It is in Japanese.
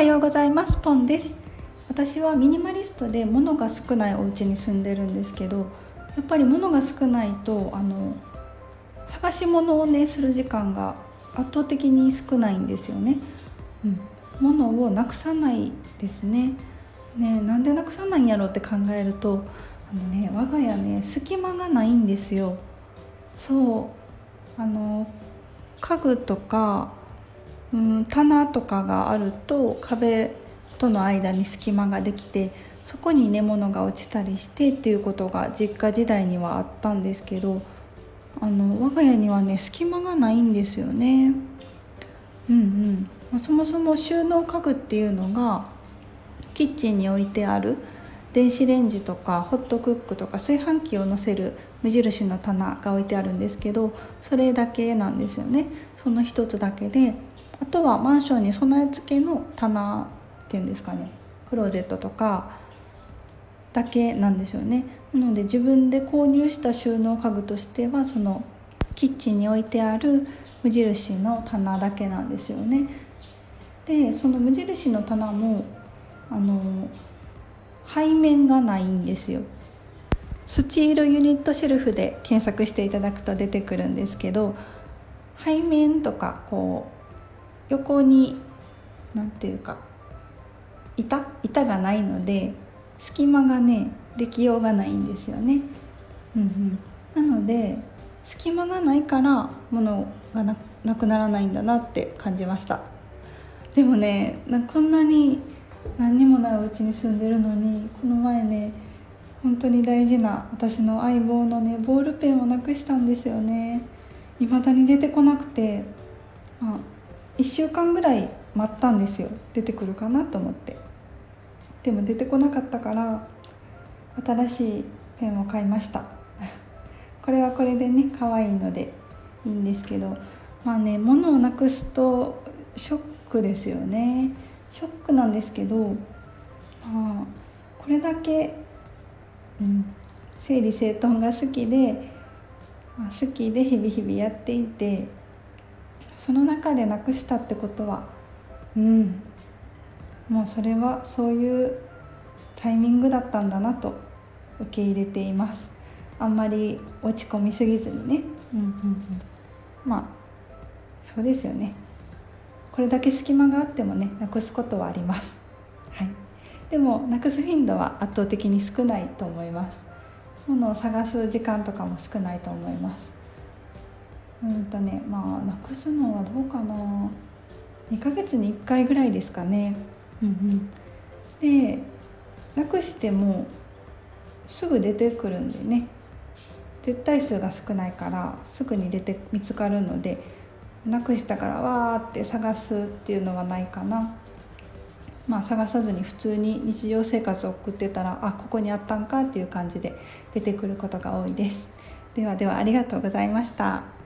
はようございます。ポンです。私はミニマリストで物が少ないお家に住んでるんですけどやっぱり物が少ないとあの探し物をねする時間が圧倒的に少ないんですよね、うん、物をなくさないですね。ねなんでなくさないんやろうって考えるとあのね我が家ね隙間がないんですよ。そう。あの家具とかうん棚とかがあると壁との間に隙間ができてそこに根物が落ちたりしてっていうことが実家時代にはあったんですけどあの我が家にはね隙間がないんですよね。うんうんま、そもそも収納家具っていうのがキッチンに置いてある電子レンジとかホットクックとか炊飯器を載せる無印の棚が置いてあるんですけどそれだけなんですよねその一つだけであとはマンションに備え付けの棚っていうんですかね。クローゼットとかだけなんですよね。なので自分で購入した収納家具としてはそのキッチンに置いてある無印の棚だけなんですよね。でその無印の棚もあの背面がないんですよ。スチールユニットシェルフで検索していただくと出てくるんですけど背面とかこう横に何ていうか板板がないので隙間がねできようがないんですよね。うんうん、なので隙間がないから物がなくならないんだなって感じました。でもねこんなに何にもないお家に住んでるのにこの前ね本当に大事な私の相棒のねボールペンをなくしたんですよね。未だに出てこなくて、まあ、1週間ぐらい待ったんですよ。出てくるかなと思って。でも出てこなかったから新しいペンを買いました。これはこれでね可愛いのでいいんですけど。まあね物をなくすとショックですよね。ショックなんですけどまあこれだけ、うん、整理整頓が好きで、まあ、好きで日々日々やっていてその中でなくしたってことはうん。もうそれはそういうタイミングだったんだなと受け入れています。あんまり落ち込みすぎずにね、うんうんうん、まあそうですよね。これだけ隙間があってもねなくすことはあります、はい、でもなくす頻度は圧倒的に少ないと思います。ものを探す時間とかも少ないと思います。うんとねまあなくすのはどうかな。2ヶ月に1回ぐらいですかね。うんうん。でなくしてもすぐ出てくるんでね。絶対数が少ないからすぐに出て見つかるのでなくしたからわーって探すっていうのはないかな。まあ探さずに普通に日常生活を送ってたらあここにあったんかっていう感じで出てくることが多いです。ではではありがとうございました。